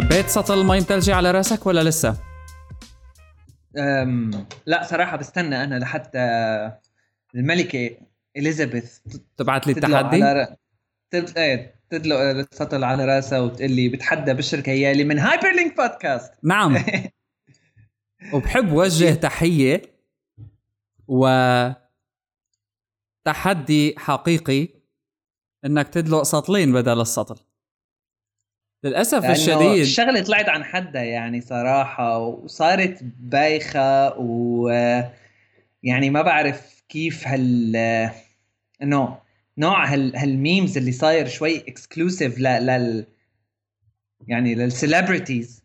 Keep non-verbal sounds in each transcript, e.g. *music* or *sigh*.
كبيت سطل مي مثلجة على رأسك ولا لسه؟ أم لا صراحة بستنى أنا لحتى الملكة إليزابيث تبعت لي تدلق التحدي؟ على. تد... إيه تدلق السطل على راسها وتقول لي بتحدى بالشركة يالي من هايبر لينك بودكاست نعم *laughs* وبحب وجه تحية و تحدي حقيقي إنك تدلق سطلين بدل السطل للأسف الشديد. الشغلة طلعت عن حدها يعني صراحة وصارت بايخة و يعني ما بعرف كيف هال إنه نوع هال... هال memes اللي صاير شوي exclusive ل... لل يعني لل celebrities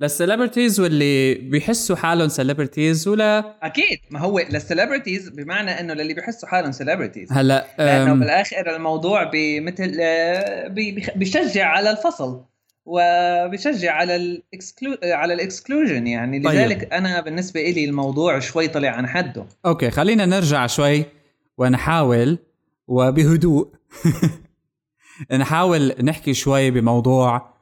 لل celebrities واللي بيحسوا حالهم celebrities ولا أكيد. ما هو لل celebrities بمعنى إنه للي بيحسوا حالهم celebrities هلا لأنه بالآخر الموضوع بمثل آه، بيشجع على الفصل وبيشجع على ال exclu على ال exclusion يعني. طيب. لذلك أنا بالنسبة لي الموضوع شوي طلع عن حده. okay خلينا نرجع شوي ونحاول وبهدوء. *laughs* نحاول نحكي شوي بموضوع آه،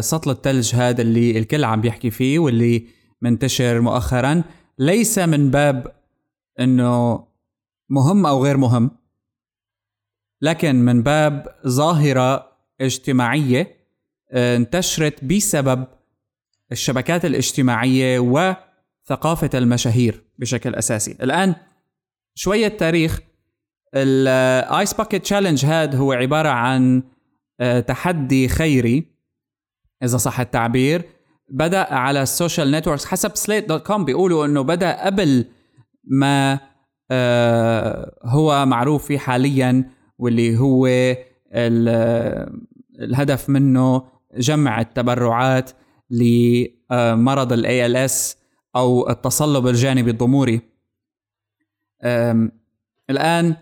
سطل الثلج هذا اللي الكل عم بيحكي فيه واللي منتشر مؤخرا ليس من باب إنه مهم أو غير مهم لكن من باب ظاهرة اجتماعية آه، انتشرت بسبب الشبكات الاجتماعية وثقافة المشاهير بشكل أساسي. الآن شوية تاريخ ال Ice Bucket Challenge هاد هو عبارة عن آه، تحدي خيري إذا صح التعبير بدأ على ال social networks حسب Slate dot com بيقولوا إنه بدأ قبل ما آه، هو معروف فيه حاليا واللي هو ال- الهدف منه جمع التبرعات لمرض ال ALS أو التصلب الجانبي الضموري. الآن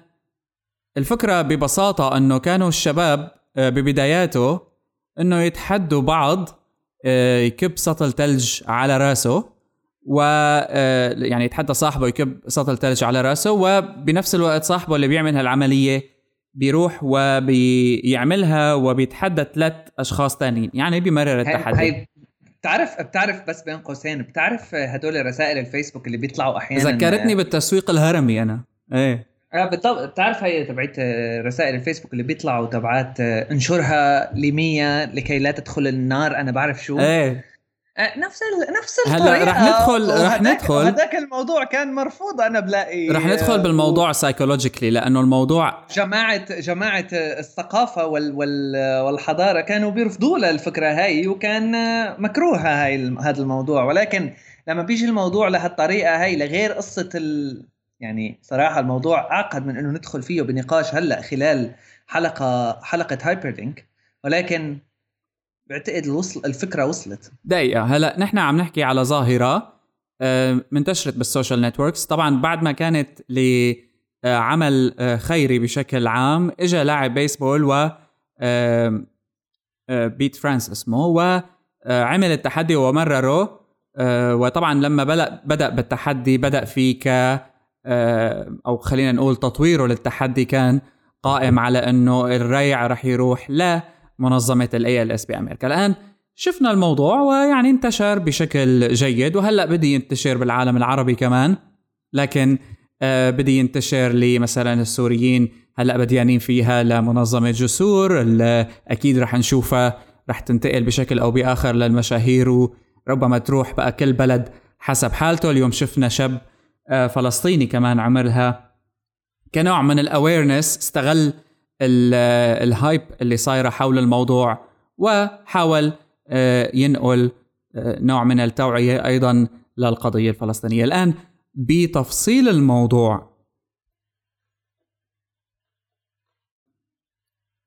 الفكرة ببساطة إنه كانوا الشباب آه، ببداياته إنه يتحدوا بعض آه، يكب سطل ثلج على رأسه و آه، يعني يتحدى صاحبه يكب سطل ثلج على رأسه وبنفس الوقت صاحبه اللي بيعمل هالعملية بيروح وبيعملها وبيتحدى ثلاث أشخاص تانيين. يعني بيمرر التحدي. هاي بتعرف بتعرف بس بين قوسين بتعرف هدول رسائل الفيسبوك اللي بيطلعوا أحيانا؟ ذكرتني بالتسويق الهرمي أنا. إيه. آه بالضبط بتعرف هي تبعت آه، رسائل الفيسبوك اللي بيطلعوا تبعات آه، انشرها لمية لكي لا تدخل النار أنا بعرف شو. إيه. آه، نفس ال... نفس هلا الطريقة. رح ندخل- رح ندخل. وهداك الموضوع كان مرفوض أنا بلاقي رح ندخل آه، بالموضوع psychologically لأنه الموضوع جماعة جماعة الثقافة وال وال والحضارة كانوا بيرفضوا لها الفكرة هاي وكان مكروهة هاي هذا الموضوع. ولكن لما بيجي الموضوع لهالطريقة هاي لغير قصة ال يعني صراحة الموضوع أعقد من إنه ندخل فيه بنقاش هلأ خلال حلقة حلقة هايبرلينك ولكن بعتقد الوصل الفكرة وصلت. دقيقة هلأ نحن عم نحكي على ظاهرة آه، منتشرت بالسوشيال نتوركس طبعا بعد ما كانت لعمل آه، خيري بشكل عام اجى لاعب بيسبول و آه، آه، بيت فريتس اسمه وعمل التحدي ومرره آه، وطبعا لما بلأ- بدأ بالتحدي بدأ فيه ك آه، أو خلينا نقول تطويره للتحدي كان قائم على أنه الريع رح يروح لمنظمة ال ALS بأمريكا. الآن شفنا الموضوع ويعني انتشر بشكل جيد وهلأ بدي ينتشر بالعالم العربي كمان لكن آه، بدي ينتشر لمثلا السوريين هلأ بديانين فيها لمنظمة جسور اللي أكيد رح نشوفها رح تنتقل بشكل أو بآخر للمشاهير وربما تروح بقى كل بلد حسب حالته. اليوم شفنا شاب آه، فلسطيني كمان عملها. كنوع من ال awareness استغل ال- آه، ال hype اللي صايرة حول الموضوع وحاول آه، ينقل آه، نوع من التوعية أيضا للقضية الفلسطينية. الآن بتفصيل الموضوع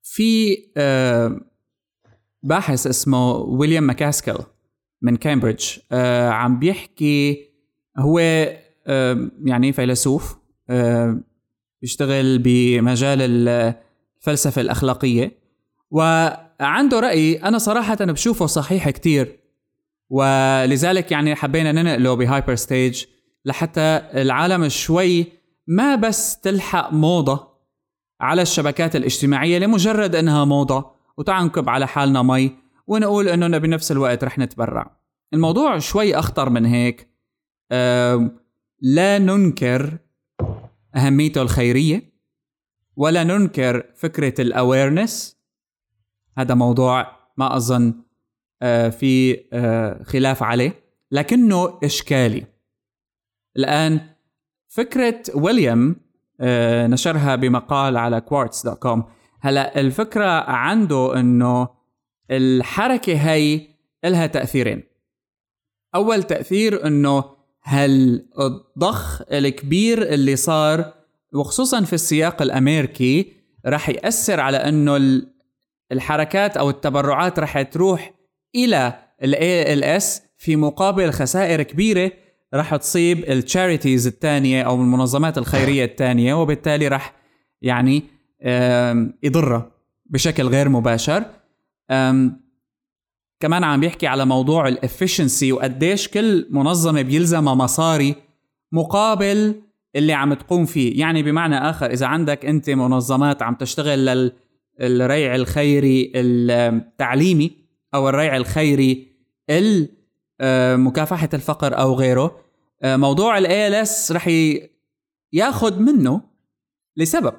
في آه، باحث اسمه ويليام ماكاسكل من كامبريدج آه، عم بيحكي هو آه، يعني فيلسوف بيشتغل بمجال الفلسفة الأخلاقية. وعنده رأي أنا صراحة بشوفه صحيح كتير. ولذلك يعني حبينا ننقله بهايبر ستيج لحتى العالم شوي ما بس تلحق موضة على الشبكات الاجتماعية لمجرد إنها موضة ونكب على حالنا مي ونقول إنه بنفس الوقت رح نتبرع. الموضوع شوي أخطر من هيك. أه لا ننكر أهميته الخيرية ولا ننكر فكرة ال awareness هذا موضوع ما أظن أه في أه خلاف عليه لكنه إشكالي. الآن فكرة ويليام أه نشرها بمقال على كوارتز dot com هلا الفكرة عنده إنه الحركة هي لها تأثيرين. أول تأثير إنه هالضخ الكبير اللي صار وخصوصا في السياق الأمريكي راح يأثر على إنه الحركات أو التبرعات راح تروح إلى ال ALS في مقابل خسائر كبيرة راح تصيب ال charities الثانية أو المنظمات الخيرية الثانية وبالتالي راح يعني يضرها بشكل غير مباشر. كمان عم بيحكي على موضوع ال efficiency وقديش كل منظمة بيلزمها مصاري مقابل اللي عم تقوم فيه. يعني بمعنى آخر إذا عندك أنت منظمات عم تشتغل للريع الخيري التعليمي أو الريع الخيري مكافحة الفقر أو غيره موضوع ال ALS رح ياخذ منه لسبب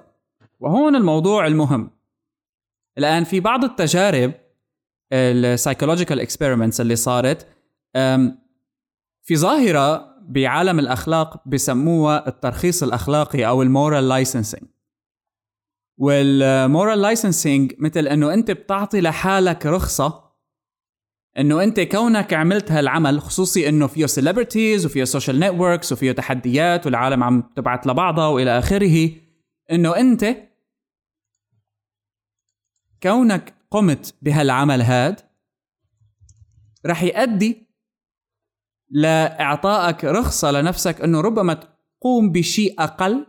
وهون الموضوع المهم. الآن في بعض التجارب ال psychological experiments اللي صارت في ظاهرة بعالم الأخلاق بسموها الترخيص الأخلاقي أو ال moral licensing وال moral licensing مثل إنه أنت بتعطي لحالك رخصة إنه أنت كونك عملت هالعمل خصوصي إنه فيه celebrities وفيه social networks وفيه تحديات والعالم عم تبعت لبعضها وإلى آخره إنه أنت كونك قمت بهالعمل هاد رح يؤدي لإعطائك رخصة لنفسك إنه ربما تقوم بشيء أقل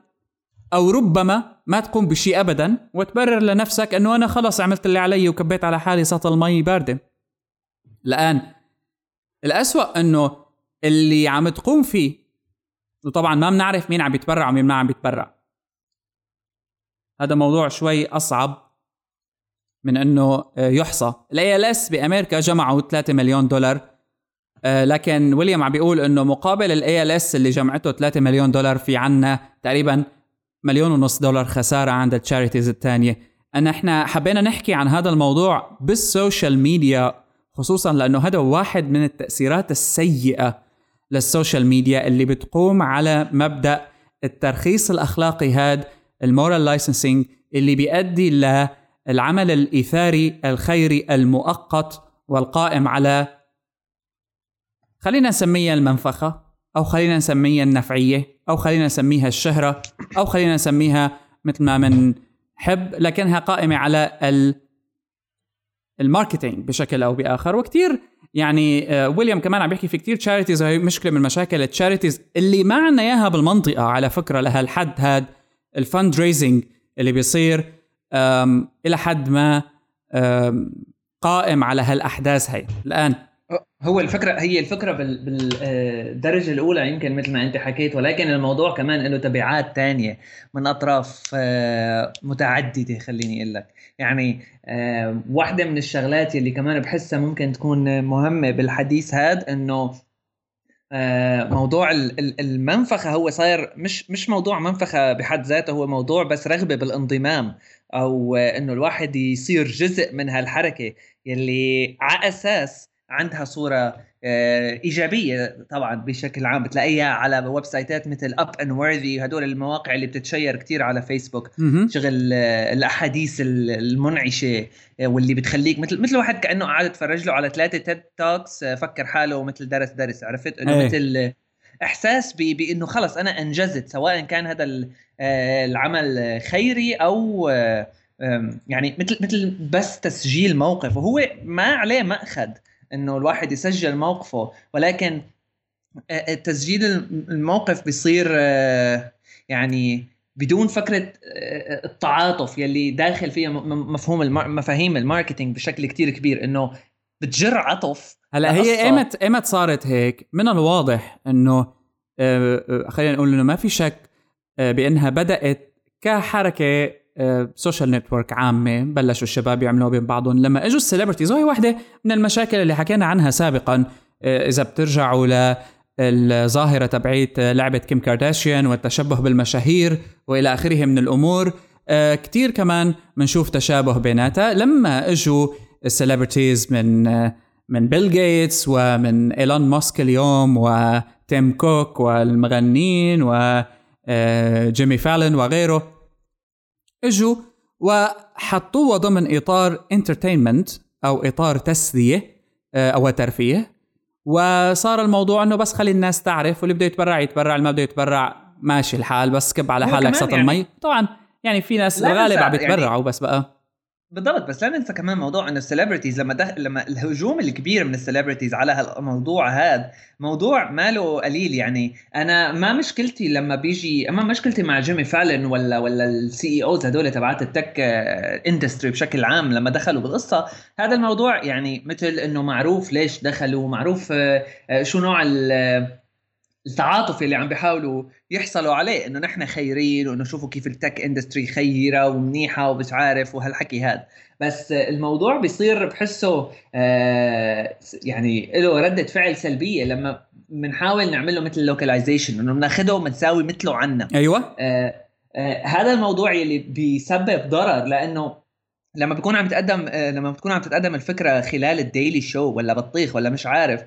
أو ربما ما تقوم بشيء ابدا وتبرر لنفسك إنه أنا خلص عملت اللي علي وكبيت على حالي سطل مي باردة. الآن الأسوأ إنه اللي عم تقوم فيه وطبعا ما بنعرف مين عم بيتبرع ومين ما عم بيتبرع هذا موضوع شوي أصعب. من أنه آه، يحصى. ال ALS بأمريكا جمعوا 3 مليون دولار. آه، لكن ويليام عم بيقول إنه مقابل ال ALS اللي جمعته 3 مليون دولار في عنا تقريبا مليون ونص دولار خسارة عند ال charities الثانية. أن إحنا حبينا نحكي عن هذا الموضوع بال social media خصوصا لأنه هذا واحد من التأثيرات السيئة لل social media اللي بتقوم على مبدأ الترخيص الأخلاقي هاد ال moral licensing اللي بيؤدي ل العمل الإيثاري الخيري المؤقت والقائم على خلينا نسميها المنفخة أو خلينا نسميها النفعية أو خلينا نسميها الشهرة أو خلينا نسميها مثل ما بنحب لكنها قائمة على ال marketing بشكل أو بآخر. وكثير يعني آه، ويليام كمان عم بيحكي في كثير charities وهي مشكلة من مشاكل ال charities اللي ما عندنا إياها بالمنطقة على فكرة لهالحد هاد الفند ريزنج اللي بيصير. إلى حد ما قائم على هالأحداث هي الآن هو الفكرة هي الفكرة بالدرجة الأولى يمكن مثل ما أنت حكيت ولكن الموضوع كمان له تبعات تانية من أطراف متعددة خليني أقول لك. يعني واحدة من الشغلات اللي كمان بحسها ممكن تكون مهمة بالحديث هذا إنه موضوع المنفخة هو صاير مش مش موضوع منفخة بحد ذاته هو موضوع بس رغبة بالانضمام. أو إنه الواحد يصير جزء من هالحركة يلي على أساس عندها صورة آه، إيجابية طبعا بشكل عام بتلاقيها على website ات مثل Upworthy هدول المواقع اللي بتت share كثير على فيسبوك شغل آه، الأحاديث المنعشة آه، واللي بتخليك مثل مثل واحد كأنه قاعد يتفرج له على ثلاثة TED Talks فكر حاله مثل درس درس عرفت؟ إنه إيه. مثل إحساس بإنه خلص أنا أنجزت سواء كان هذا العمل خيري أو يعني مثل مثل بس تسجيل موقف وهو ما عليه مأخذ إنه الواحد يسجل موقفه ولكن تسجيل الموقف بيصير يعني بدون فكرة التعاطف يلي داخل فيها مفهوم مفاهيم الماركتينج بشكل كتير كبير إنه بتجر عطف هلا هي إيمت إيمت صارت هيك. من الواضح إنه خلينا نقول إنه ما في شك بأنها بدأت كحركة social network عامة. بلشوا الشباب يعملوها بين بعضهم. لما إجوا ال celebrities وهي واحدة من المشاكل اللي حكينا عنها سابقا. آه، إذا بترجعوا ل الظاهرة تبعيت لعبة كيم كارداشيان والتشبه بالمشاهير وإلى آخره من الأمور. آه، كتير كمان بنشوف تشابه بيناتها. لما إجوا ال celebrities من آه، من بيل جيتس ومن ايلون ماسك اليوم وتيم كوك والمغنيين وجيمي فالن وغيره اجوا وحطوه ضمن إطار entertainment أو إطار تسلية آه، أو ترفيه. وصار الموضوع إنه بس خلي الناس تعرف واللي بده يتبرع يتبرع اللي ما بده يتبرع ماشي الحال بس كب على حالك سطل يعني المي طبعا يعني في ناس بالغالب عم بيتبرعوا يعني بس بقى. بالضبط بس لا ننسى كمان موضوع انه ال celebrities لما دخل لما الهجوم الكبير من ال celebrities على هالموضوع هذا موضوع ماله قليل. يعني أنا ما مشكلتي لما بيجي اما مشكلتي مع جيمي فالن ولا ولا ال CEOs هدول تبعات ال tech industry بشكل عام لما دخلوا بالقصة. هذا الموضوع يعني مثل إنه معروف ليش دخلوا معروف آه، شو نوع التعاطف اللي عم بيحاولوا يحصلوا عليه إنه نحن خيرين وإنه شوفوا كيف ال tech industry خيرة ومنيحة ومش عارف وهالحكي هذا بس الموضوع بيصير بحسه آه يعني له ردة فعل سلبية لما بنحاول نعمل له مثل localization إنه بناخده وبنساوي مثله عنا. أيوه. آه آه هذا الموضوع يلي بيسبب ضرر لأنه لما بكون عم تقدم آه، لما بتكون عم تتقدم الفكرة خلال ال Daily Show ولا بطيخ ولا مش عارف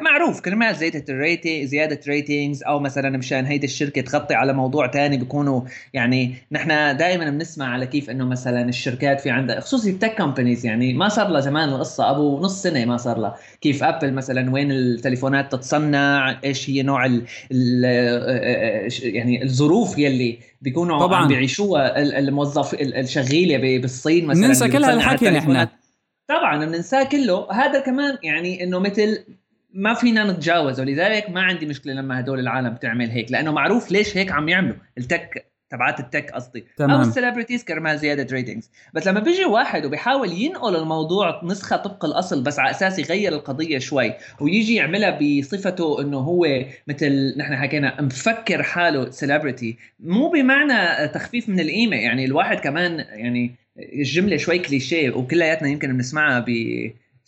معروف كرمال زيادة ال rating زيادة ratings أو مثلا مشان هيدي الشركة تغطي على موضوع تاني بيكونوا يعني نحن دائما بنسمع على كيف إنه مثلا الشركات في عندها خصوصي ال tech companies يعني ما صار لها زمان القصة أبو نص سنة ما صار لها. كيف Apple مثلا وين التليفونات تتصنع إيش هي نوع ال يعني الظروف يلي بيكونوا طبعا. عم بيعيشوها الموظف الشغيله بالصين مثلا ننسى كل هالحكي نحن. طبعا بننساه كله. هذا كمان يعني إنه مثل ما فينا نتجاوز ولذلك ما عندي مشكلة لما هدول العالم تعمل هيك لأنه معروف ليش هيك عم يعملوا؟ ال tech تبعات ال tech قصدي. أو ال celebrities كرمال زيادة ratings بس لما بيجي واحد وبيحاول ينقل الموضوع نسخة طبق الأصل بس على أساس يغير القضية شوي ويجي يعملها بصفته إنه هو مثل نحن حكينا مفكر حاله celebrity مو بمعنى تخفيف من القيمة يعني الواحد كمان يعني الجملة شوي كليشيه وكلياتنا يمكن بنسمعها ب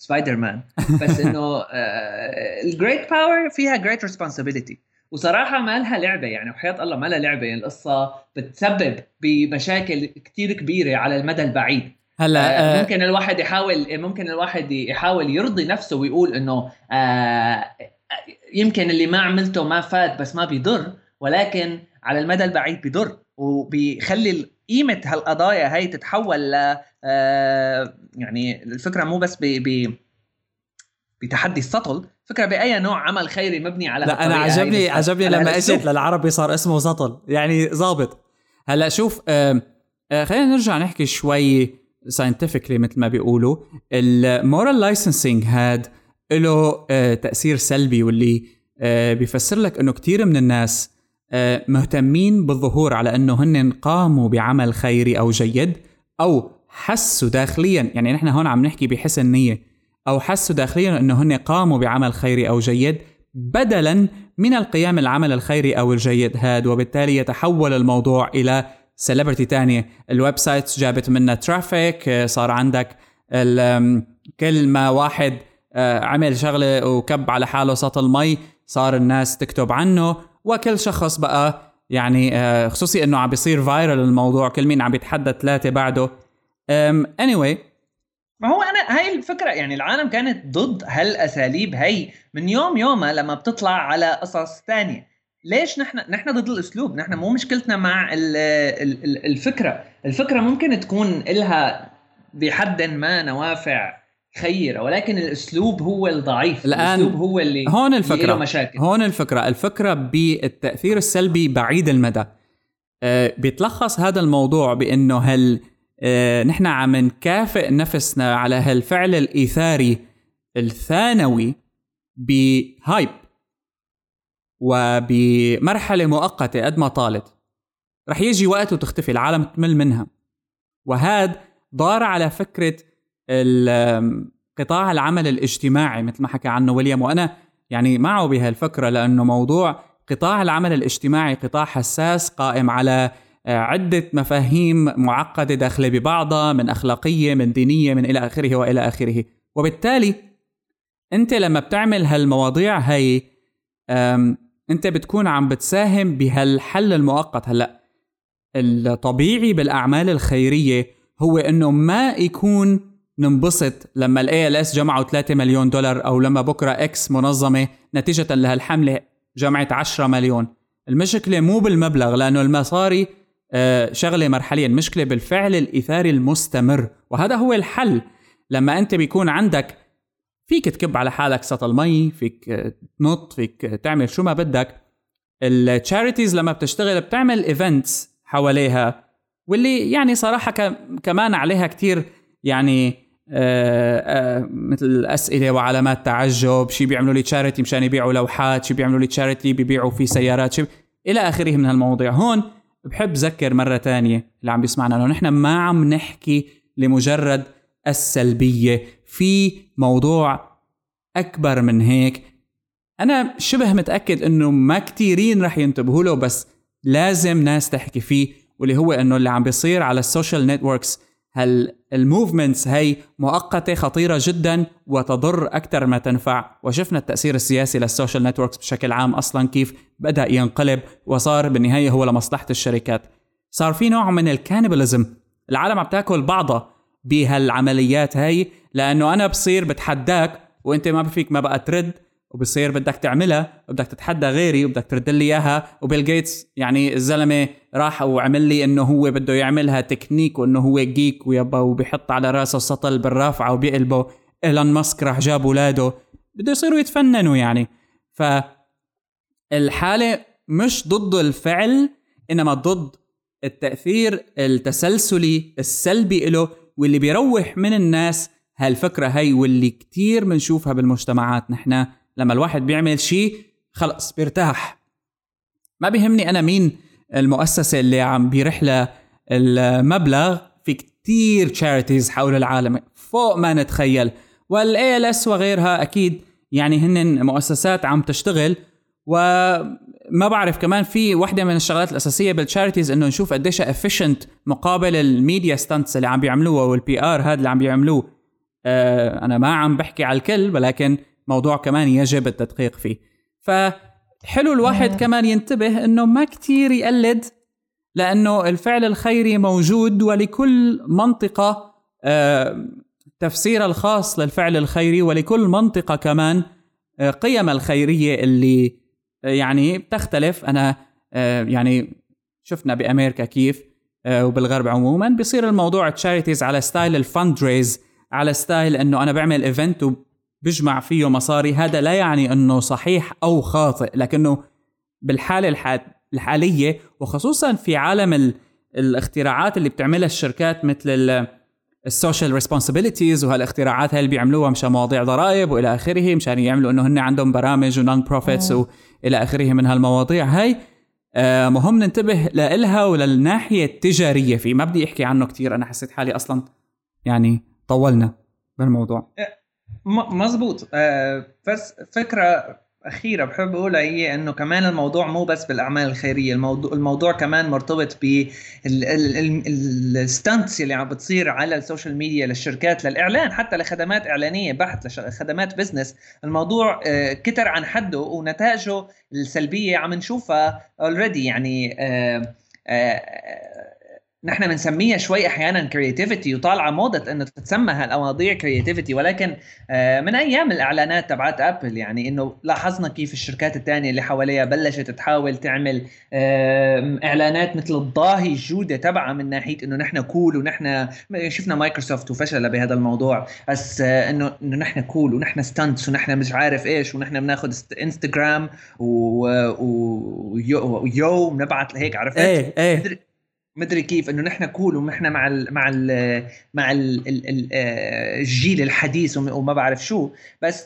سبايدر مان *laughs* بس إنه ال great power فيها great responsibility وصراحة ما لها لعبة يعني وحياة الله ما لها لعبة. يعني القصة بتسبب بمشاكل كتير كبيرة على المدى البعيد. هلا آه, آه، ممكن الواحد يحاول ممكن الواحد يحاول يرضي نفسه ويقول إنه آه يمكن اللي ما عملته ما فات بس ما بيضر ولكن على المدى البعيد بيضر وبيخلي قيمة هالقضايا هي تتحول ل آه يعني الفكرة مو بس ب ب بتحدي السطل فكرة بأي نوع عمل خيري مبني على لا أنا عجبني عجبني لما اجت للعربي صار اسمه سطل. يعني ظابط هلأ شوف آه خلينا نرجع نحكي شوي scientifically مثل ما بيقولوا. ال moral licensing هاد له آه تأثير سلبي واللي بيفسر لك إنه كثير من الناس مهتمين بالظهور على أنه هن قاموا بعمل خيري أو جيد أو حسوا داخليا. يعني نحن هون عم نحكي بحسن نية. أو حسوا داخليا أنه هن قاموا بعمل خيري أو جيد بدلا من القيام العمل الخيري أو الجيد. هاد وبالتالي يتحول الموضوع إلى celebrity تانية. ال website جابت منا traffic صار عندك كل ما واحد آه، عمل شغلة وكب على حاله سطل مي صار الناس تكتب عنه. وكل شخص بقى يعني آه، خصوصي إنه عم بيصير viral الموضوع كل مين عم بيتحدى ثلاثة بعده. anyway. ما هو أنا هاي الفكرة يعني العالم كانت ضد هالأساليب هي من يوم يومها لما بتطلع على قصص ثانية ليش نحن نحن ضد الأسلوب؟ نحن مو مشكلتنا مع الفكرة. الفكرة ممكن تكون لها بحد ما نوافع خيرة ولكن الأسلوب هو الضعيف الآن الأسلوب هو اللي هون الفكرة مشاكل. هون الفكرة الفكرة بالتأثير السلبي بعيد المدى. أه بيتلخص هذا الموضوع بأنه هل آه، نحن عم نكافئ نفسنا على هالفعل الإيثاري الثانوي بهايب وبمرحلة مؤقتة قد ما طالت. رح يجي وقت وتختفي العالم تمل منها. وهذا ضار على فكرة قطاع العمل الاجتماعي مثل ما حكى عنه ويليام. وأنا يعني معه بهالفكرة لأنه موضوع قطاع العمل الاجتماعي قطاع حساس قائم على عدة مفاهيم معقدة داخلة ببعضها من أخلاقية من دينية من إلى آخره وإلى آخره. وبالتالي أنت لما بتعمل هالمواضيع هاي أنت بتكون عم بتساهم بهالحل المؤقت. هلأ الطبيعي بالأعمال الخيرية هو أنه ما يكون ننبسط لما ال ALS جمعوا 3 مليون دولار أو لما بكرة X منظمة نتيجة لهالحملة جمعت 10 مليون. المشكلة مو بالمبلغ لأنه المصاري آه، شغلة مرحليه المشكلة بالفعل الإيثاري المستمر. وهذا هو الحل. لما أنت بيكون عندك فيك تكب على حالك سطل مي فيك تنط فيك تعمل شو ما بدك. ال charities لما بتشتغل بتعمل events حواليها واللي يعني صراحة كمان عليها كتير يعني آه آه مثل اسئله وعلامات تعجب شي بيعملوا لي charity مشان يبيعوا لوحات شي بيعملوا لي charity بيبيعوا في سيارات شي إلى آخره من هالمواضيع. هون بحب ذكر مرة تانية اللي عم بيسمعنا انه نحن ما عم نحكي لمجرد السلبية في موضوع أكبر من هيك. أنا شبه متأكد إنه ما كتيرين رح ينتبهوا له بس لازم ناس تحكي فيه واللي هو إنه اللي عم بيصير على ال social networks هال ال movements هي مؤقتة خطيرة جدا وتضر أكثر ما تنفع؟ وشفنا التأثير السياسي لل social networks بشكل عام أصلا كيف بدأ ينقلب وصار بالنهاية هو لمصلحة الشركات. صار في نوع من ال cannibalism العالم عم تأكل بعضها بهالعمليات هاي لأنه أنا بصير بتحداك وأنت ما بفيك ما بقى ترد. وبصير بدك تعملها وبدك تتحدى غيري وبدك ترد لي إياها. وبيل جيتس يعني الزلمة راح وعمل لي إنه هو بده يعملها تكنيك وإنه هو جيك ويبا وبيحط على راسه سطل بالرافعة وبيقلبه. إيلون ماسك راح جاب اولاده بده يصيروا يتفننوا يعني. ف الحاله مش ضد الفعل إنما ضد التأثير التسلسلي السلبي له واللي بيروح من الناس هالفكرة هي واللي كتير بنشوفها بالمجتمعات نحن. لما الواحد بيعمل شيء خلص بيرتاح. ما بيهمني أنا مين المؤسسة اللي عم بيرح لها المبلغ في كتير charities حول العالم. فوق ما نتخيل. وال ALS وغيرها أكيد يعني هن مؤسسات عم تشتغل. وما بعرف كمان في وحدة من الشغلات الأساسية بال charities إنه نشوف قديش efficient مقابل ال media stunts اللي عم بيعملوها وال PR هذا اللي عم بيعملوه. آه أنا ما عم بحكي على الكل ولكن موضوع كمان يجب التدقيق فيه. فحلو الواحد كمان ينتبه إنه ما كتير يقلد لأنه الفعل الخيري موجود ولكل منطقة آه، تفسيرها الخاص للفعل الخيري ولكل منطقة كمان آه، قيم الخيرية اللي آه، يعني بتختلف. أنا يعني شفنا بأمريكا كيف وبالغرب عموما بيصير الموضوع charities على style ال fund raise على style إنه أنا بعمل event بيجمع فيه مصاري هذا لا يعني إنه صحيح أو خاطئ لكنه بالحالة الحالية وخصوصا في عالم الاختراعات اللي بتعملها الشركات مثل ال social responsibilities وهالاختراعات هاي اللي بيعملوها مشان مواضيع ضرائب وإلى آخره مشان يعملوا إنه هن عندهم برامج و non-profits وإلى آخره من هالمواضيع. هاي آه مهم ننتبه لإلها وللناحيه التجارية فيه ما بدي أحكي عنه كثير أنا حسيت حالي أصلا يعني طولنا بالموضوع. مزبوط آه، بس فكرة أخيرة بحب أقولها هي إنه كمان الموضوع مو بس بالأعمال الخيرية الموضوع الموضوع كمان مرتبط بال stunts اللي عم بتصير على ال social media للشركات للإعلان حتى لخدمات إعلانية بحت لخدمات business. الموضوع آه، كتر عن حده ونتائجه السلبية عم نشوفها already يعني آه، نحن بنسميها شوي أحيانا creativity وطالعه موضه انه تتسمى هالمواضيع creativity ولكن آه، من أيام الاعلانات تبعت Apple يعني انه لاحظنا كيف الشركات الثانية اللي حواليها بلشت تحاول تعمل اعلانات مثل تضاهي الجوده تبعها من ناحيه انه نحن cool ونحن شفنا مايكروسوفت وفشل بهذا الموضوع بس آه، انه انه نحن cool ونحن stunts ونحن مش عارف إيش ونحن بناخذ انستغرام ويو بنبعث هيك عرفت؟ إيه إيه مدري كيف إنه نحن كول ونحن مع ال مع ال مع ال آه، الجيل الحديث وما بعرف شو. بس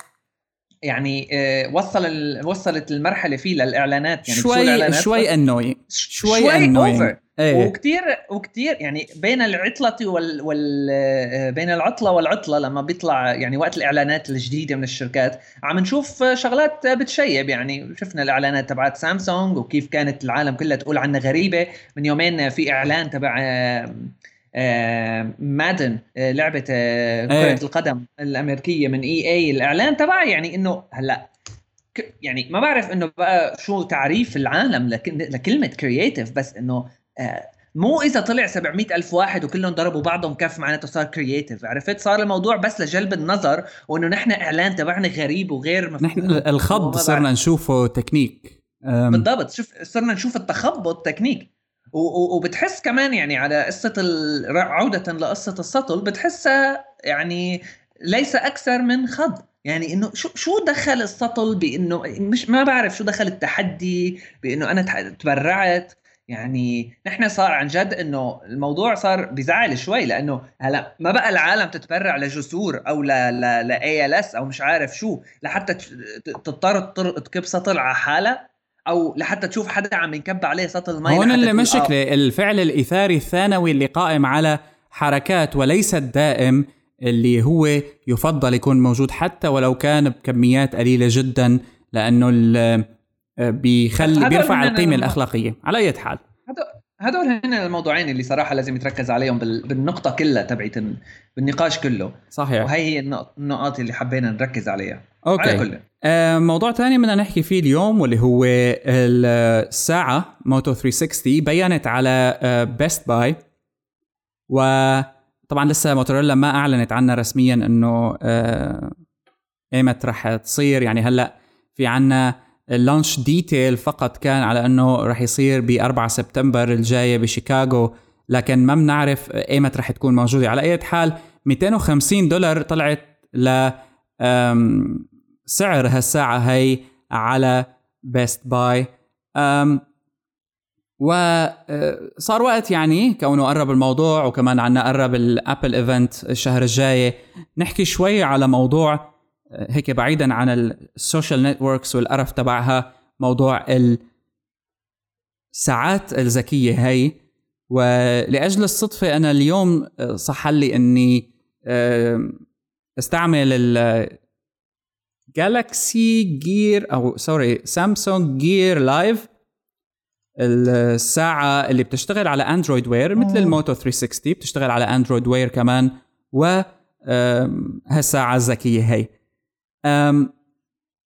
يعني آه، وصل. وصلت المرحلة فيه للإعلانات يعني شوي شوي انوي شوي, شوي انوي إيه. وكثير وكثير يعني بين العطلة وال, وال آه، بين العطلة والعطلة لما بيطلع يعني وقت الإعلانات الجديدة من الشركات عم نشوف شغلات بتشيب. يعني شفنا الإعلانات تبعت سامسونج وكيف كانت العالم كلها تقول عنها غريبة. من يومين في إعلان تبع Madden آه، لعبة آه، كرة إيه. القدم الأمريكية من EA الإعلان تبعها يعني إنه هلأ يعني ما بعرف إنه بقى شو تعريف العالم لكلمة creative بس إنه آه، مو إذا طلع 700 ألف واحد وكلهم ضربوا بعضهم كف معناته صار creative عرفت؟ صار الموضوع بس لجلب النظر وإنه نحن إعلان تبعنا غريب وغير مفهوم نحن التخبط صرنا نشوفه تكنيك. بالضبط. شوف صرنا نشوف التخبط تكنيك. وبتحس كمان يعني على قصة عودة لقصة السطل بتحسها يعني ليس أكثر من خض يعني إنه شو شو دخل السطل بإنه مش ما بعرف شو دخل التحدي بإنه أنا تبرعت. يعني نحن صار عن جد إنه الموضوع صار بزعل شوي لأنه هلأ ما بقى العالم تتبرع لجسور أو ل ل ل ALS أو مش عارف شو. لحتى تضطر تكب سطل على حالها. أو لحتى تشوف حدا عم ينكب عليه سطل مي هون اللي مشكله آه. الفعل الاثاري الثانوي اللي قائم على حركات وليس الدائم اللي هو يفضل يكون موجود حتى ولو كان بكميات قليلة جدا لأنه بيخلي بيرفع القيمة الأخلاقية. على أي حال. هدول هن الموضوعين اللي صراحة لازم يتركز عليهم بالنقطة كلها تبعت بالنقاش كله. صحيح. وهي هي النقاط اللي حبينا نركز عليها. okay. آه موضوع ثاني بدنا نحكي فيه اليوم واللي هو الساعة Moto 360 بينت على Best Buy وطبعا لسه موتوريلا ما أعلنت عنها رسميا إنه آه ايمت رح تصير. يعني هلأ في عنا ال launch detail فقط كان على إنه رح يصير ب 4 سبتمبر الجاية بشيكاغو. لكن ما بنعرف ايمت رح تكون موجودة. على أي حال 250 دولار طلعت ل سعر هالساعه هي على Best Buy وصار وقت يعني كونه قرب الموضوع وكمان عنا قرب ال Apple event الشهر الجاي. نحكي شوي على موضوع هيك بعيدا عن ال social networks والقرف تبعها موضوع الساعات الذكية هي ولأجل الصدفة أنا اليوم صح لي إني استعمل ال Galaxy Gear أو sorry Samsung Gear Live الساعة اللي بتشتغل على Android Wear مثل ال Moto 360 بتشتغل على Android Wear كمان و هالساعة الذكية هي.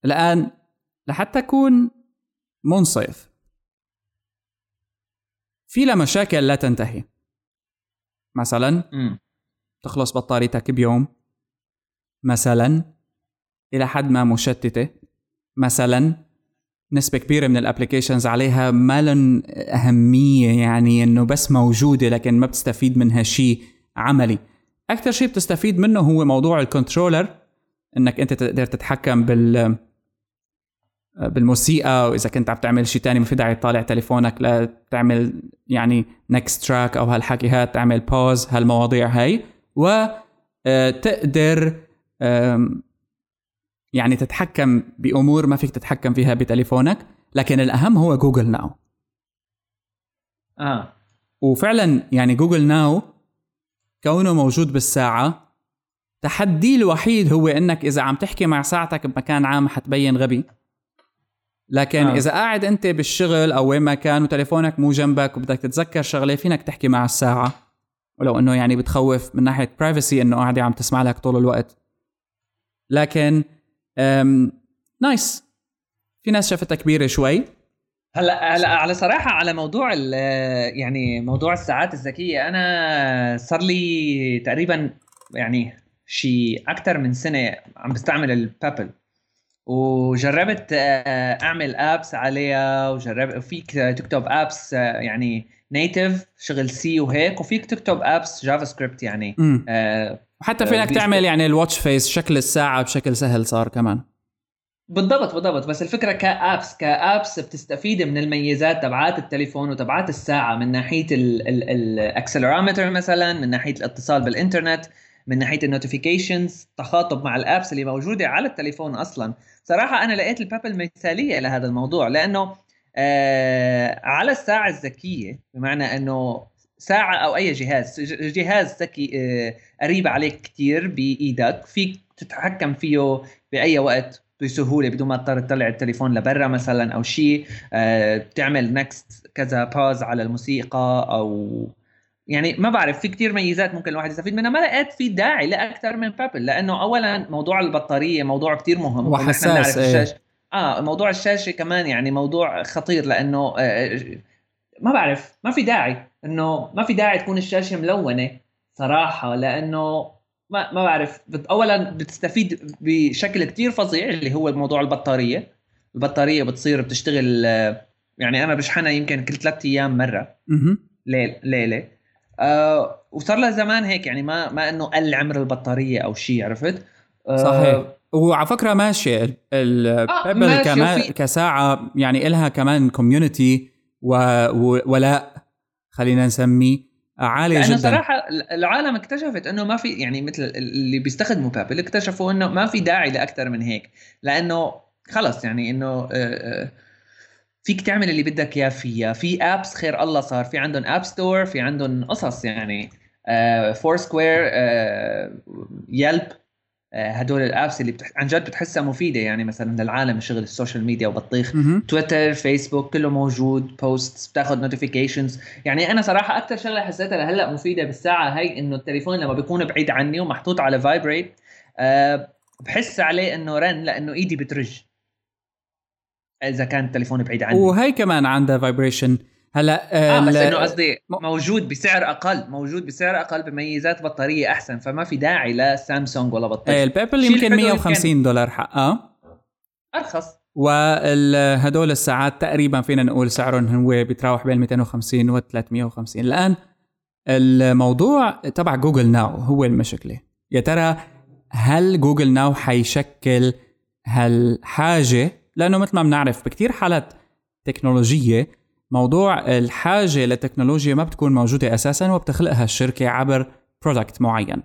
الآن لحتى أكون منصف. في لها مشاكل لا تنتهي. مثلا م. تخلص بطاريتك بيوم. مثلا إلى حد ما مشتتة. مثلا نسبة كبيرة من ال applications عليها ما إلن أهمية يعني إنه بس موجودة لكن ما بتستفيد منها شيء عملي. أكثر شيء بتستفيد منه هو موضوع ال controller إنك أنت تقدر تتحكم بال بالموسيقى وإذا كنت عم تعمل شيء تاني ما في داعي تطالع تليفونك لتعمل يعني next track أو هالحكي هاد تعمل pause هالمواضيع هاي. وتقدر آه، يعني تتحكم بأمور ما فيك تتحكم فيها بتليفونك لكن الأهم هو جوجل ناو. آه. وفعلا يعني جوجل ناو كونه موجود بالساعة تحدي الوحيد هو إنك إذا عم تحكي مع ساعتك بمكان عام حتبين غبي. لكن آه. إذا قاعد أنت بالشغل أو وين ما كان وتليفونك مو جنبك وبدك تتذكر شغلة فينك تحكي مع الساعة. ولو إنه يعني بتخوف من ناحية privacy إنه قاعدة عم تسمع لك طول الوقت. لكن أم nice. في ناس شافتها كبيرة شوي. هلا هلا على صراحة على موضوع يعني موضوع الساعات الذكية أنا صار لي تقريبا يعني شي أكثر من سنة عم بستعمل البابل وجربت آه، أعمل apps عليها وجربت فيك تكتب apps يعني native شغل C وهيك وفيك تكتب apps JavaScript يعني آه وحتى فينك تعمل يعني ال watch face شكل الساعة بشكل سهل صار كمان. بالضبط بالضبط. بس الفكرة ك apps ك apps بتستفيد من الميزات تبعات التليفون وتبعات الساعة من ناحية ال accelerometer مثلا من ناحية الاتصال بالإنترنت من ناحية ال notifications تخاطب مع ال apps اللي موجودة على التليفون أصلا. صراحة أنا لقيت البابل مثاليه لهذا الموضوع لأنه آه على الساعة الذكية بمعنى إنه ساعة أو أي جهاز. جهاز ذكي آه قريب عليك كثير بإيدك. فيك تتحكم فيه بأي وقت بسهولة بدون ما تضطر تطلع التليفون لبرا مثلا أو شيء. آه بتعمل next كذا pause على الموسيقى أو يعني ما بعرف في كتير ميزات ممكن الواحد يستفيد منها. ما لقيت في داعي لاكثر من بابل لأنه اولا موضوع البطارية موضوع كتير مهم. وحساس إيه. آه موضوع الشاشة كمان يعني موضوع خطير لأنه آه ما بعرف ما في داعي إنه ما في داعي تكون الشاشة ملونة صراحة لأنه ما ما بعرف. اولا بتستفيد بشكل كتير فظيع اللي هو موضوع البطارية. البطارية بتصير بتشتغل يعني أنا بشحنها يمكن كل ثلاث أيام مرة. ليل ليلة. آه وصار لها زمان هيك يعني ما ما إنه قل عمر البطارية أو شيء عرفت؟ آه صحيح. وعلى فكرة ماشي. البيبل آه كمان كساعة يعني إلها كمان community وولاء خلينا نسميه عالية لأنه جدا. صراحة العالم اكتشفت إنه ما في يعني مثل اللي بيستخدموا بابل اكتشفوا إنه ما في داعي لاكثر من هيك لأنه خلص يعني إنه فيك تعمل اللي بدك إياه فيها. في apps خير الله صار في عندهم app store في عندهم قصص يعني Foursquare Yelp هدول ال apps اللي بتح... عن جد بتحسها مفيدة يعني مثلا للعالم شغل ال social media وبطيخ. تويتر فيسبوك كله موجود posts بتاخذ notifications يعني أنا صراحة أكثر شغلة حسيتها لهلأ مفيدة بالساعة هي إنه التليفون لما بيكون بعيد عني ومحطوط على vibrate أه بحس عليه إنه رن لأنه إيدي بترج. إذا كان التليفون بعيد عني. وهي كمان عندها vibration هلا آه, آه بس إنه قصدي موجود بسعر أقل موجود بسعر أقل بميزات بطارية أحسن فما في داعي لسامسونج ولا بطارية. إيه البيبل يمكن 150 دولار حقها أرخص. وهدول الساعات تقريبا فينا نقول سعرهم هو بيتراوح بين 250 و 350 الآن الموضوع تبع جوجل ناو هو المشكلة. يا ترى هل جوجل ناو حيشكل هالحاجة؟ لأنه مثل ما بنعرف بكثير حالات تكنولوجية موضوع الحاجة للتكنولوجيا ما بتكون موجودة أساسا وبتخلقها الشركة عبر product معين.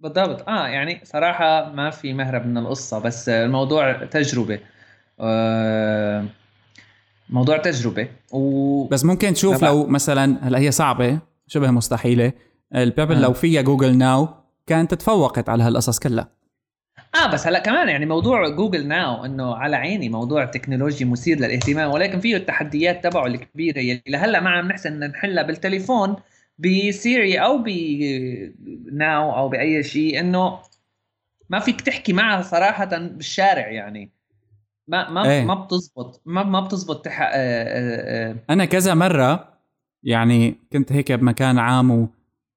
بالضبط. آه يعني صراحة ما في مهرب من القصة بس الموضوع تجربة. آه موضوع تجربة. و... بس ممكن تشوف لو مثلا هلا هي صعبة شبه مستحيلة. البيبل آه. لو فيها جوجل ناو كانت تفوقت على هالقصص كلها. آه بس هلا كمان يعني موضوع جوجل ناو إنه على عيني موضوع تكنولوجي مثير للاهتمام ولكن فيه التحديات تبعه الكبيرة يلي لهلا ما عم نحسن نحلها بالتليفون بسيري أو بناو أو بأي شيء إنه ما فيك تحكي معها صراحة بالشارع يعني ما ما إيه. ما بتزبط ما ما بتزبط تح... آه آه آه. أنا كذا مرة يعني كنت هيك بمكان عام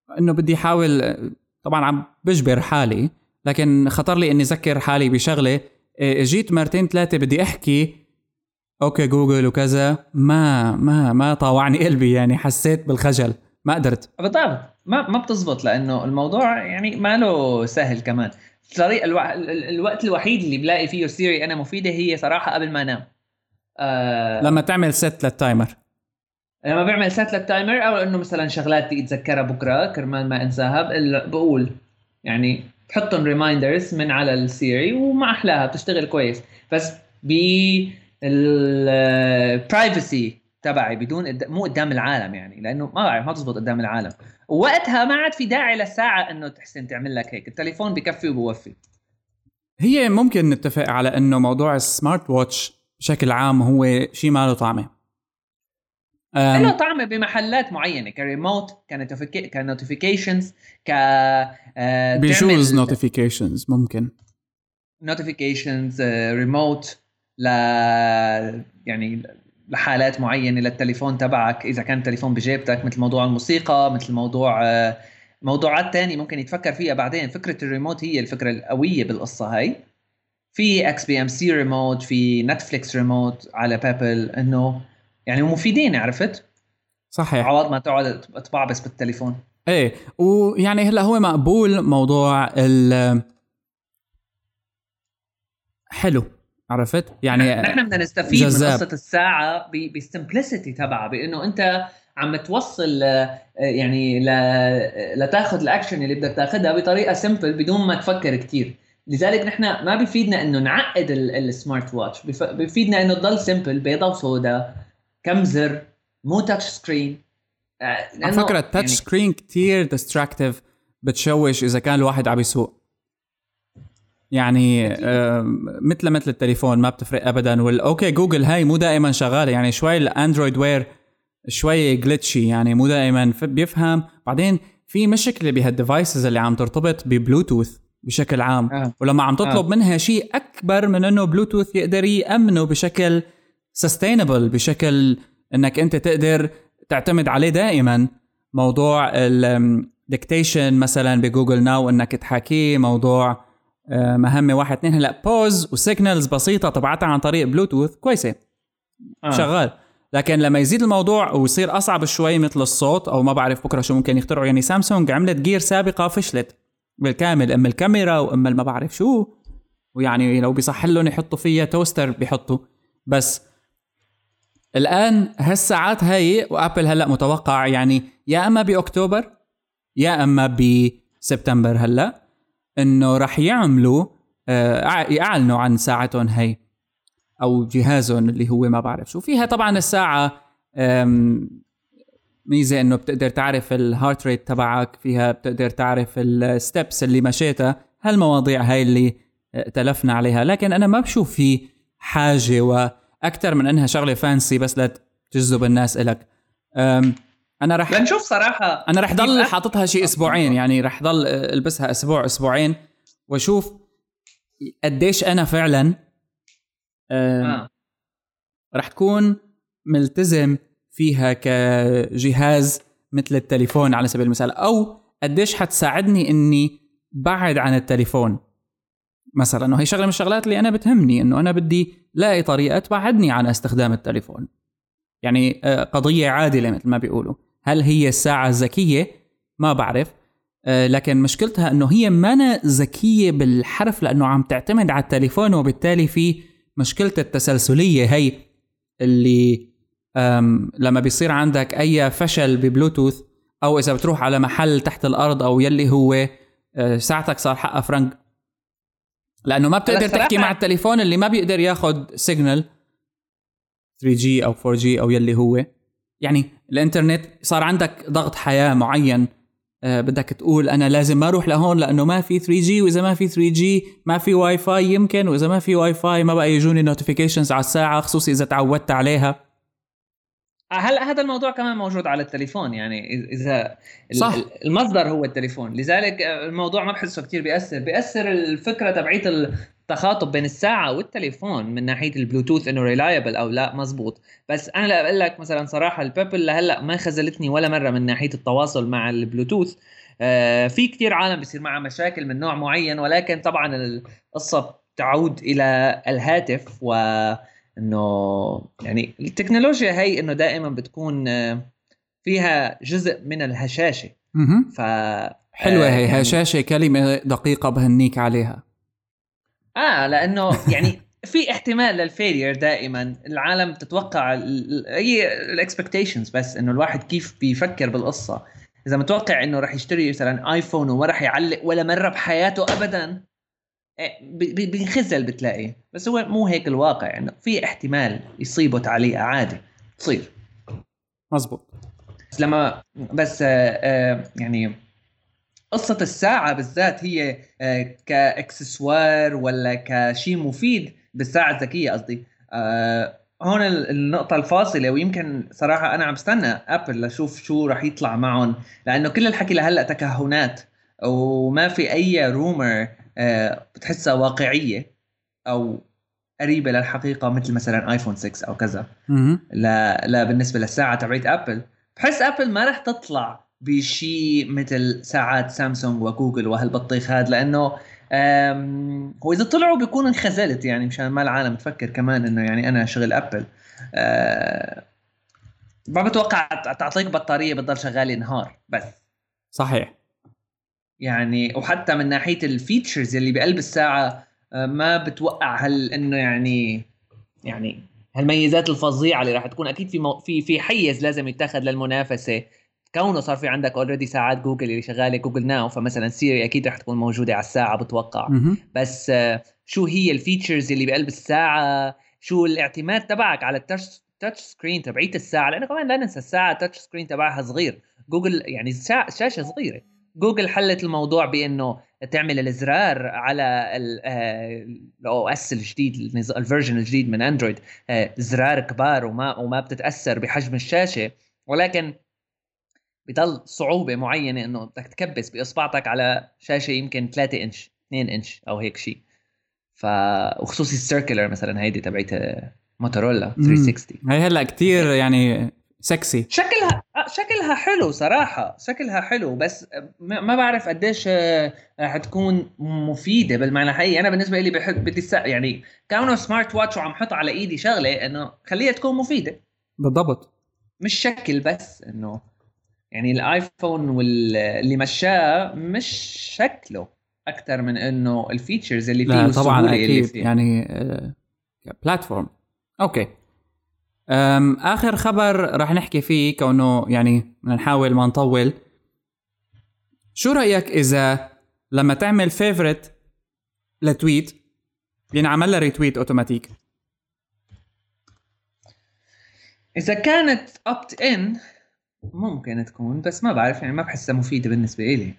وانه بدي أحاول طبعا عم بجبر حالي لكن خطر لي إني أذكر حالي بشغلة. إيه، جيت مرتين ثلاثة بدي أحكي. okay جوجل وكذا. ما ما ما طاوعني قلبي يعني حسيت بالخجل. ما قدرت. بالضبط ما ما بتزبط لأنه الموضوع يعني ما له سهل كمان. الطريقة ألو... الوقت الوحيد اللي بلاقي فيه سيري أنا مفيدة هي صراحة قبل ما أنام. آه... لما تعمل ست للتايمر لما بعمل set لل timer أو إنه مثلا شغلات بدي اتذكرها بكرة كرمال ما أنساها بقول. يعني تحطهم reminders من على السيري وما أحلاها بتشتغل كويس. بس ب ال privacy تبعي بدون مو قدام العالم يعني لأنه ما بعرف ما تزبط قدام العالم. ووقتها ما عاد في داعي للساعة إنه تحسن تعمل لك هيك التليفون بكفي وبوفي. هي ممكن نتفق على إنه موضوع ال smart watch بشكل عام هو شيء ما له طعمة. له طعم بمحلات معينة ك remote ك notifications ك بيجوز notifications ممكن. notifications remote آه، ل يعني لحالات معينة للتليفون تبعك إذا كان التليفون بجيبتك مثل موضوع الموسيقى مثل موضوع آه، موضوعات تانية ممكن يتفكر فيها بعدين. فكرة الريموت هي الفكرة القوية بالقصة هاي. في XBMC remote في Netflix remote على Pebble إنه يعني مفيدين عرفت؟ صحيح. عوض ما تقعد تبعبس بالتليفون. إيه ويعني هلا هو مقبول موضوع ال حلو عرفت؟ يعني نحن بدنا نستفيد جزاب. من قصة الساعة بال simplicity تبعها بإنه أنت عم توصل يعني لتاخذ الأكشن اللي بدك تاخذها بطريقة simple بدون ما تفكر كثير لذلك نحن ما بيفيدنا إنه نعقد ال smart watch بيفيدنا إنه تضل simple بيضة وسوداء كم زر مو touch screen على فكرة ال touch يعني screen كثير distractive بتشوش إذا كان الواحد عم يسوق. يعني مثل مثل التليفون ما بتفرق ابدا. وال OK Google هاي مو دائما شغالة. يعني شوي ال Android Wear شوي glitchy يعني مو دائما بيفهم. بعدين في مشكلة بهال devices اللي عم ترتبط ببلوتوث بشكل عام. آه. ولما عم تطلب آه. منها شيء أكبر من إنه بلوتوث يقدر يأمنه بشكل sustainable بشكل إنك أنت تقدر تعتمد عليه دائما موضوع ال dictation مثلا ب Google Now إنك تحاكيه موضوع آه، مهمة واحد اثنين. هلأ pause و signals بسيطة تبعتها عن طريق بلوتوث كويسة. آه. شغال. لكن لما يزيد الموضوع ويصير أصعب شوي مثل الصوت أو ما بعرف بكرة شو ممكن يخترعوا. يعني سامسونج عملت Gear سابقة فشلت. بالكامل أما الكاميرا وأما ما بعرف شو. ويعني لو بيصح لهم يحطوا فيها toaster بيحطوا. بس الآن هالساعات هاي و Apple هلأ متوقع يعني يا أما بأكتوبر يا أما بسبتمبر هلأ إنه راح يعملوا آه، يعلنوا عن ساعتهم هي أو جهازهم اللي هو ما بعرف شو. فيها طبعا الساعة ميزة إنه بتقدر تعرف ال heart rate تبعك فيها بتقدر تعرف ال steps اللي مشيتها هالمواضيع هاي اللي آه، تلفنا عليها. لكن أنا ما بشوف في حاجة وأكثر من أنها شغلة فانسي بس لتجذب الناس إلك. أنا رح لنشوف صراحة. أنا رح ضل حاططها شي أسبوعين يعني رح ضل ألبسها أسبوع أسبوعين وأشوف قديش أنا فعلا آه. رح تكون ملتزم فيها كجهاز مثل التليفون على سبيل المثال أو قديش حتساعدني إني بعد عن التليفون. مثلا وهي شغلة من الشغلات اللي أنا بتهمني إنه أنا بدي لاقي طريقة تبعدني عن استخدام التليفون. يعني آه، قضية عادلة مثل ما بيقولوا. هل هي الساعة ذكية؟ ما بعرف. آه، لكن مشكلتها إنه هي ما ذكية بالحرف لأنه عم تعتمد على التليفون وبالتالي في مشكلة التسلسلية. هي اللي لما بيصير عندك أي فشل ببلوتوث أو إذا بتروح على محل تحت الأرض أو يلي هو آه، ساعتك صار حقها فرنك لأنه ما بتقدر تحكي مع التليفون اللي ما بيقدر ياخذ signal 3G أو 4G أو يلي هو. يعني الإنترنت صار عندك ضغط حياة معين. آه، بدك تقول أنا لازم ما أروح لهون لأنه ما في 3G وإذا ما في 3G ما في واي فاي يمكن وإذا ما في واي فاي ما بقى يجوني notifications على الساعة خصوصي إذا تعودت عليها. هلا هذا الموضوع كمان موجود على التليفون؟ يعني اذا صح. المصدر هو التليفون. لذلك الموضوع ما بحسه كثير بيأثر. بيأثر الفكرة تبعيت التخاطب بين الساعة والتليفون من ناحية البلوتوث إنه reliable أو لا. مزبوط. بس أنا لا أقول لك مثلا صراحة ال Pebble لهلا ما خذلتني ولا مرة من ناحية التواصل مع البلوتوث. آه في كثير عالم بيصير معها مشاكل من نوع معين ولكن طبعا القصة تعود إلى الهاتف و إنه يعني التكنولوجيا هي إنه دائما بتكون آه، فيها جزء من الهشاشة. ف حلوة هي يعني هشاشة كلمة دقيقة بهنيك عليها. آه لأنه *laughs* يعني في احتمال لل failure دائما. العالم تتوقع هي ال expectations بس إنه الواحد كيف بيفكر بالقصة. إذا متوقع إنه راح يشتري مثلا iPhone وما راح يعلق ولا مرة بحياته ابدا بينخزل بتلاقي. بس هو مو هيك الواقع. انه في احتمال يصيبه تعليقه عادي. تصير. مزبوط بس لما بس آه، آه، يعني قصة الساعة بالذات هي آه، كاكسسوار ولا كشيء مفيد بالساعة الذكية قصدي. هون النقطة الفاصلة. ويمكن صراحة أنا عم بستنى أبل لشوف شو راح يطلع معهم. لأنه كل الحكي لهلأ تكهنات. وما في أي rumor بتحسها واقعية أو قريبة للحقيقة مثل مثلا iPhone 6 أو كذا. لا لا بالنسبة للساعة تبعت Apple بحس Apple ما رح تطلع بشيء مثل ساعات Samsung و Google وهالبطيخ هذا لأنه هو إذا طلعوا بيكون انخزلت يعني مشان ما العالم تفكر كمان إنه يعني أنا شغل Apple أه ما بتوقع تعطيك بطارية بتضل شغالة نهار بس. صحيح. يعني وحتى من ناحية ال features اللي بقلب الساعة آه، ما بتوقع هل إنه يعني يعني هالميزات الفظيعة اللي راح تكون. أكيد في مو... في في حيز لازم يتخذ للمنافسة. كونه صار في عندك already ساعات جوجل اللي شغالة Google Now فمثلا Siri أكيد رح تكون موجودة على الساعة بتوقع. بس آه، شو هي ال features اللي بقلب الساعة؟ شو الاعتماد تبعك على ال touch touch screen تبعيت الساعة؟ لأنه كمان لا ننسى الساعة ال touch screen تبعها صغير. جوجل يعني شاشة صغيرة. جوجل حلت الموضوع بإنه تعمل الإزرار على ال OS آه، الجديد ال version الجديد من Android. آه، زرار كبار وما وما بتتأثر بحجم الشاشة. ولكن بضل صعوبة معينة إنه بدك تكبس بإصبعتك على شاشة يمكن 3 إنش 2 إنش أو هيك شيء ف وخصوصي ال circular مثلا هيدي تبعت موتورولا 360 هي هلأ كثير يعني سكسي شكلها شكلها حلو صراحة شكلها حلو بس ما بعرف قديش آه، حتكون مفيدة بالمعنى الحقيقي. أنا بالنسبة لي بحب بدي يعني كونه smart watch وعم حط على إيدي شغلة إنه خليها تكون مفيدة. بالضبط. مش شكل بس إنه يعني ال iPhone واللي مشاه مش شكله أكثر من إنه ال features اللي فيه لا طبعا أكيد فيه. يعني platform okay. أم آخر خبر راح نحكي فيه كونه يعني نحاول ما نطول. شو رأيك إذا لما تعمل favorite ل tweet ينعمل لها retweet automatic إذا كانت opt in ممكن تكون بس ما بعرف يعني ما بحسها مفيدة بالنسبة لي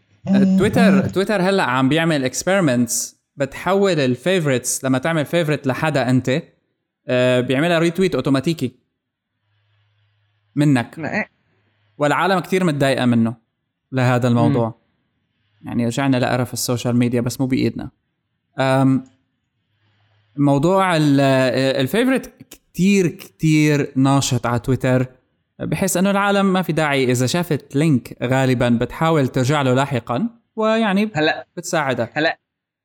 تويتر تويتر هلأ عم بيعمل experiments بتحول ال favorites لما تعمل favorite لحدا أنت بيعملها retweet اوتوماتيكي منك. والعالم كتير متضايقة منه لهذا الموضوع. يعني رجعنا لقرف ال social media بس مو بإيدنا. موضوع ال favorite كتير كتير ناشط على تويتر بحيث إنه العالم ما في داعي إذا شافت link غالبا بتحاول ترجع له لاحقا ويعني هلأ بتساعدها هلأ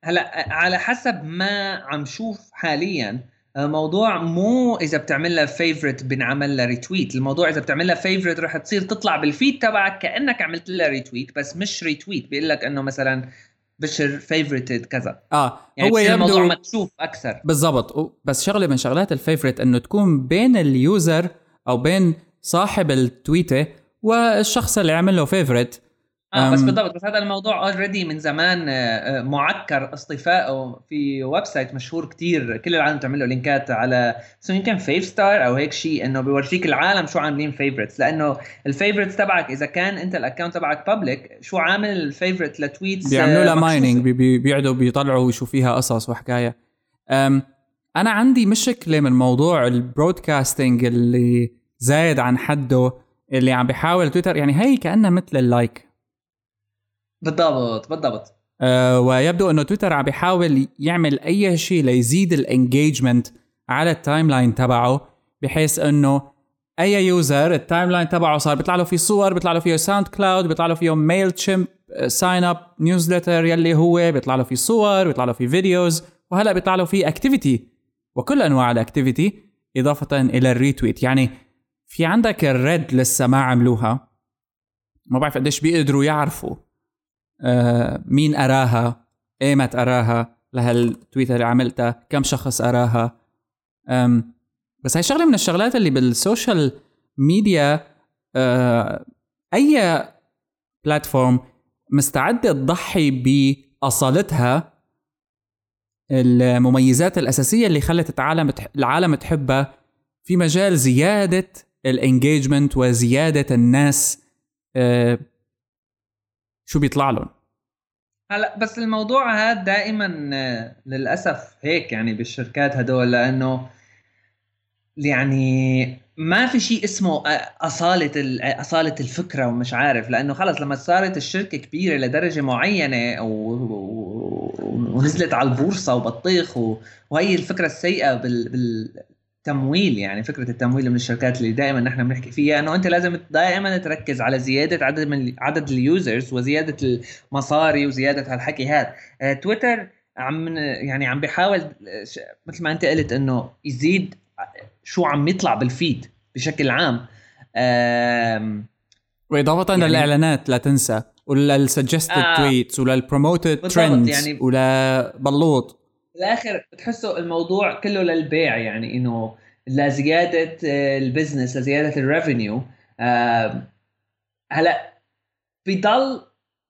هلأ على حسب ما عم شوف حاليا الموضوع مو إذا بتعمل لها favorite بنعمل لها retweet الموضوع إذا بتعمل لها favorite رح تصير تطلع بال feed تبعك كأنك عملت لها retweet بس مش retweet بيقول لك إنه مثلا بشر favorited كذا. آه يعني هو يبدو الموضوع مكشوف أكثر. بالضبط. بس شغلة من شغلات ال favorite إنه تكون بين ال user أو بين صاحب التويتة والشخص اللي عمل له favorite آه بس بالضبط بس هذا الموضوع اوريدي من زمان آه، آه، معكر اصطفائه في ويب سايت مشهور كتير. كل العالم تعمل له لينكات على سو يمكن فيف ستار أو هيك شيء إنه بيورجيك العالم شو عاملين فيفورتس لأنه الفيفورتس تبعك إذا كان أنت الاكونت تبعك بابليك شو عامل الفيفورت لتويتس بيعملوا لها مايننج بيقعدوا بيطلعوا شو فيها قصص وحكاية. أنا عندي مشكلة من موضوع البرودكاستنج اللي زايد عن حده اللي عم بيحاول تويتر يعني هي كأنها مثل ال like بالضبط بالضبط. آه ويبدو إنه تويتر عم بيحاول يعمل أي شيء ليزيد ال engagement على ال timeline تبعه بحيث إنه أي user ال timeline تبعه صار بيطلع له في صور بيطلع له فيه SoundCloud بيطلع له فيه Mailchimp sign up newsletter يلي هو بيطلع له في صور بيطلع له في videos وهلأ بيطلع له في activity وكل أنواع ال activity إضافة إلى ال retweet يعني في عندك ال read لسه ما عملوها. ما بعرف قديش بيقدروا يعرفوا. مين قراها؟ إيمت قراها؟ لهالتويتة اللي عملتها؟ كم شخص قراها؟ بس هاي شغلة من الشغلات اللي بال social media آه أي platform مستعدة تضحي بأصالتها المميزات الأساسية اللي خلت العالم العالم تحبها في مجال زيادة الانجيجمنت وزيادة الناس آه شو بيطلع لهم هلا بس الموضوع هذا دائما آه، للأسف هيك يعني بالشركات هدول لأنه يعني ما في شيء اسمه آه، أصالة أصالة الفكرة ومش عارف لأنه خلص لما صارت الشركة كبيرة لدرجة معينة. ونزلت على البورصة وبطيخ. وهي الفكرة السيئة بال... تمويل يعني فكرة التمويل من الشركات اللي دائما نحن بنحكي فيها إنه أنت لازم دائما تركز على زيادة عدد من عدد ال users وزيادة المصاري وزيادة هالحكي هذا آه، تويتر عم يعني عم بيحاول مثل ما أنت قلت إنه يزيد شو عم يطلع بال feed بشكل عام. وإضافة يعني للاعلانات لا تنسى ولل suggested آه tweets ولل promoted trends يعني ولا بلوط. بالاخر بتحسوا الموضوع كله للبيع يعني إنه لزياده آه، ال business لزياده ال revenue هلأ بضل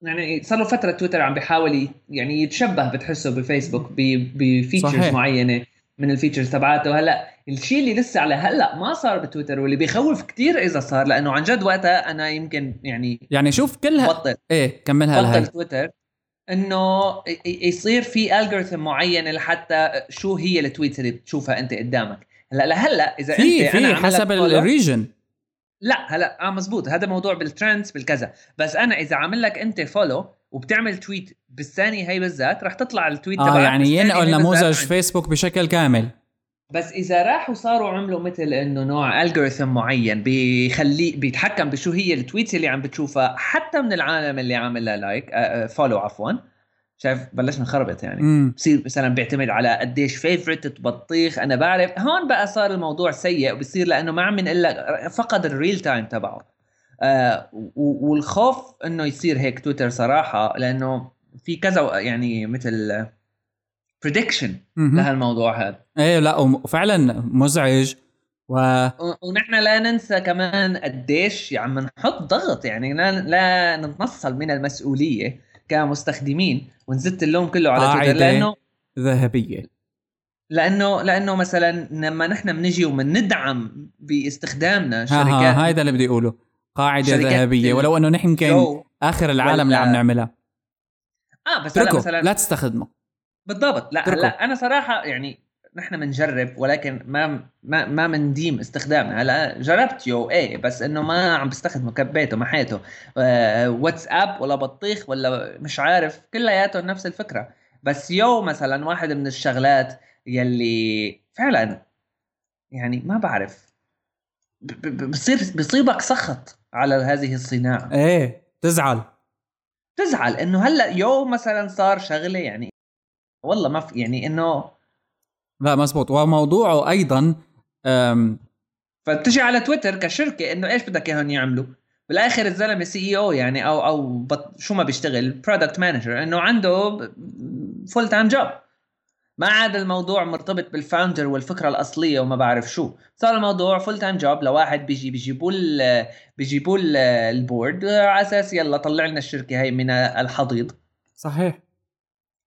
يعني صار له فترة تويتر عم بيحاول يعني يتشبه بتحسه بفيسبوك ب features معينة من ال features تبعاته. هلأ الشيء اللي لسه على هلأ ما صار بتويتر واللي بيخوف كتير إذا صار لأنه عن جد وقتها أنا يمكن يعني يعني شوف كلها بطل. إيه كملها بطل تويتر. إنه يصير في algorithm معين لحتى شو هي ال tweets اللي بتشوفها أنت قدامك. هلأ لهلأ إذا في انت في حسب ال region لا هلأ آه مزبوط هذا موضوع بال trends بالكذا. بس أنا إذا عامل لك أنت follow وبتعمل tweet بالثانية هي بالذات رح تطلع ال tweet آه يعني ينقل نموذج فيسبوك بشكل كامل. بس إذا راحوا صاروا عملوا مثل إنه نوع algorithm معين بيخلي بيتحكم بشو هي ال tweets اللي عم بتشوفها حتى من العالم اللي عامل like follow عفوا. شايف؟ بلشنا نخربط يعني. بصير مثلا بيعتمد على قديش favorite بطيخ. أنا بعرف هون بقى صار الموضوع سيء وبصير لأنه ما عم الا فقد ال real time تبعه. آه والخوف إنه يصير هيك تويتر صراحة لأنه في كذا يعني مثل prediction لهالموضوع هذا. إيه لا وفعلا مزعج و... ونحن لا ننسى كمان قديش عم يعني نحط ضغط يعني لا, لا نتنصل من المسؤولية كمستخدمين ونزت اللوم كله على تويتر لأنه ذهبية. لأنه لأنه مثلا لما نحن بنجي وبندعم باستخدامنا شركات هذا اللي بدي أقوله. قاعدة ذهبية ولو إنه نحن يمكن آخر العالم اللي عم نعملها. آه بس هلا مثلا لا تستخدمه. بالضبط. لا لا أنا صراحة يعني نحن بنجرب ولكن ما ما ما بنديم استخدامنا هلأ جربت يو إيه بس إنه ما عم بستخدمه كبيته محيته. آه واتساب ولا بطيخ ولا مش عارف كلياتهم نفس الفكرة. بس يو مثلا واحد من الشغلات يلي فعلا يعني ما بعرف بصير بصيبك سخط على هذه الصناعة. إيه تزعل. تزعل إنه هلأ يو مثلا صار شغلة يعني والله ما في يعني إنه لا مزبوط وموضوعه أيضا فتجي على تويتر كشركة إنه إيش بدك إياهم يعملوا؟ بالآخر الزلمة CEO يعني أو أو بط شو ما بيشتغل product manager إنه عنده full time job ما عاد الموضوع مرتبط بال founder والفكرة الأصلية وما بعرف شو. صار الموضوع full time job لواحد بيجي بيجيبوا بيجيبوا ال board على أساس يلا طلع لنا الشركة هي من الحضيض. صحيح.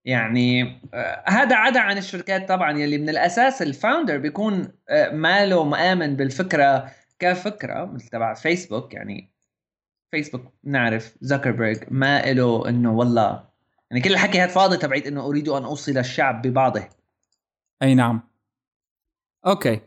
يعني آه، هذا عدا عن الشركات طبعا يلي من الأساس ال founder بيكون آه، ماله مآمن بالفكرة كفكرة مثل تبع فيسبوك يعني فيسبوك نعرف زكربرج ما له إنه والله يعني كل الحكي هاد فاضي تبعيت إنه أريد أن أوصل الشعب ببعضه. أي نعم. okay.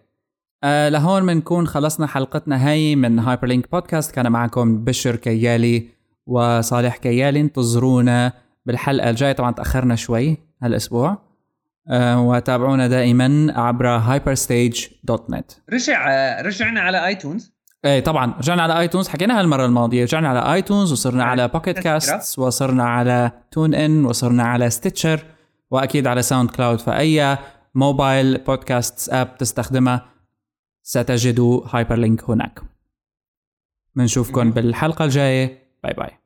آه لهون بنكون خلصنا حلقتنا هاي من Hyperlink Podcast كان معكم بشر كيالي وصالح كيالي. انتظرونا بالحلقة الجاية طبعا تأخرنا شوي هالأسبوع. أه وتابعونا دائما عبر hyperstage.net رجع رجعنا على iTunes إيه طبعا رجعنا على iTunes حكيناها المره الماضية رجعنا على iTunes وصرنا على Pocket Casts وصرنا على TuneIn وصرنا على Stitcher وأكيد على SoundCloud فأي mobile podcast app تستخدمها ستجدوا Hyperlink هناك بنشوفكم بالحلقة الجاية. bye bye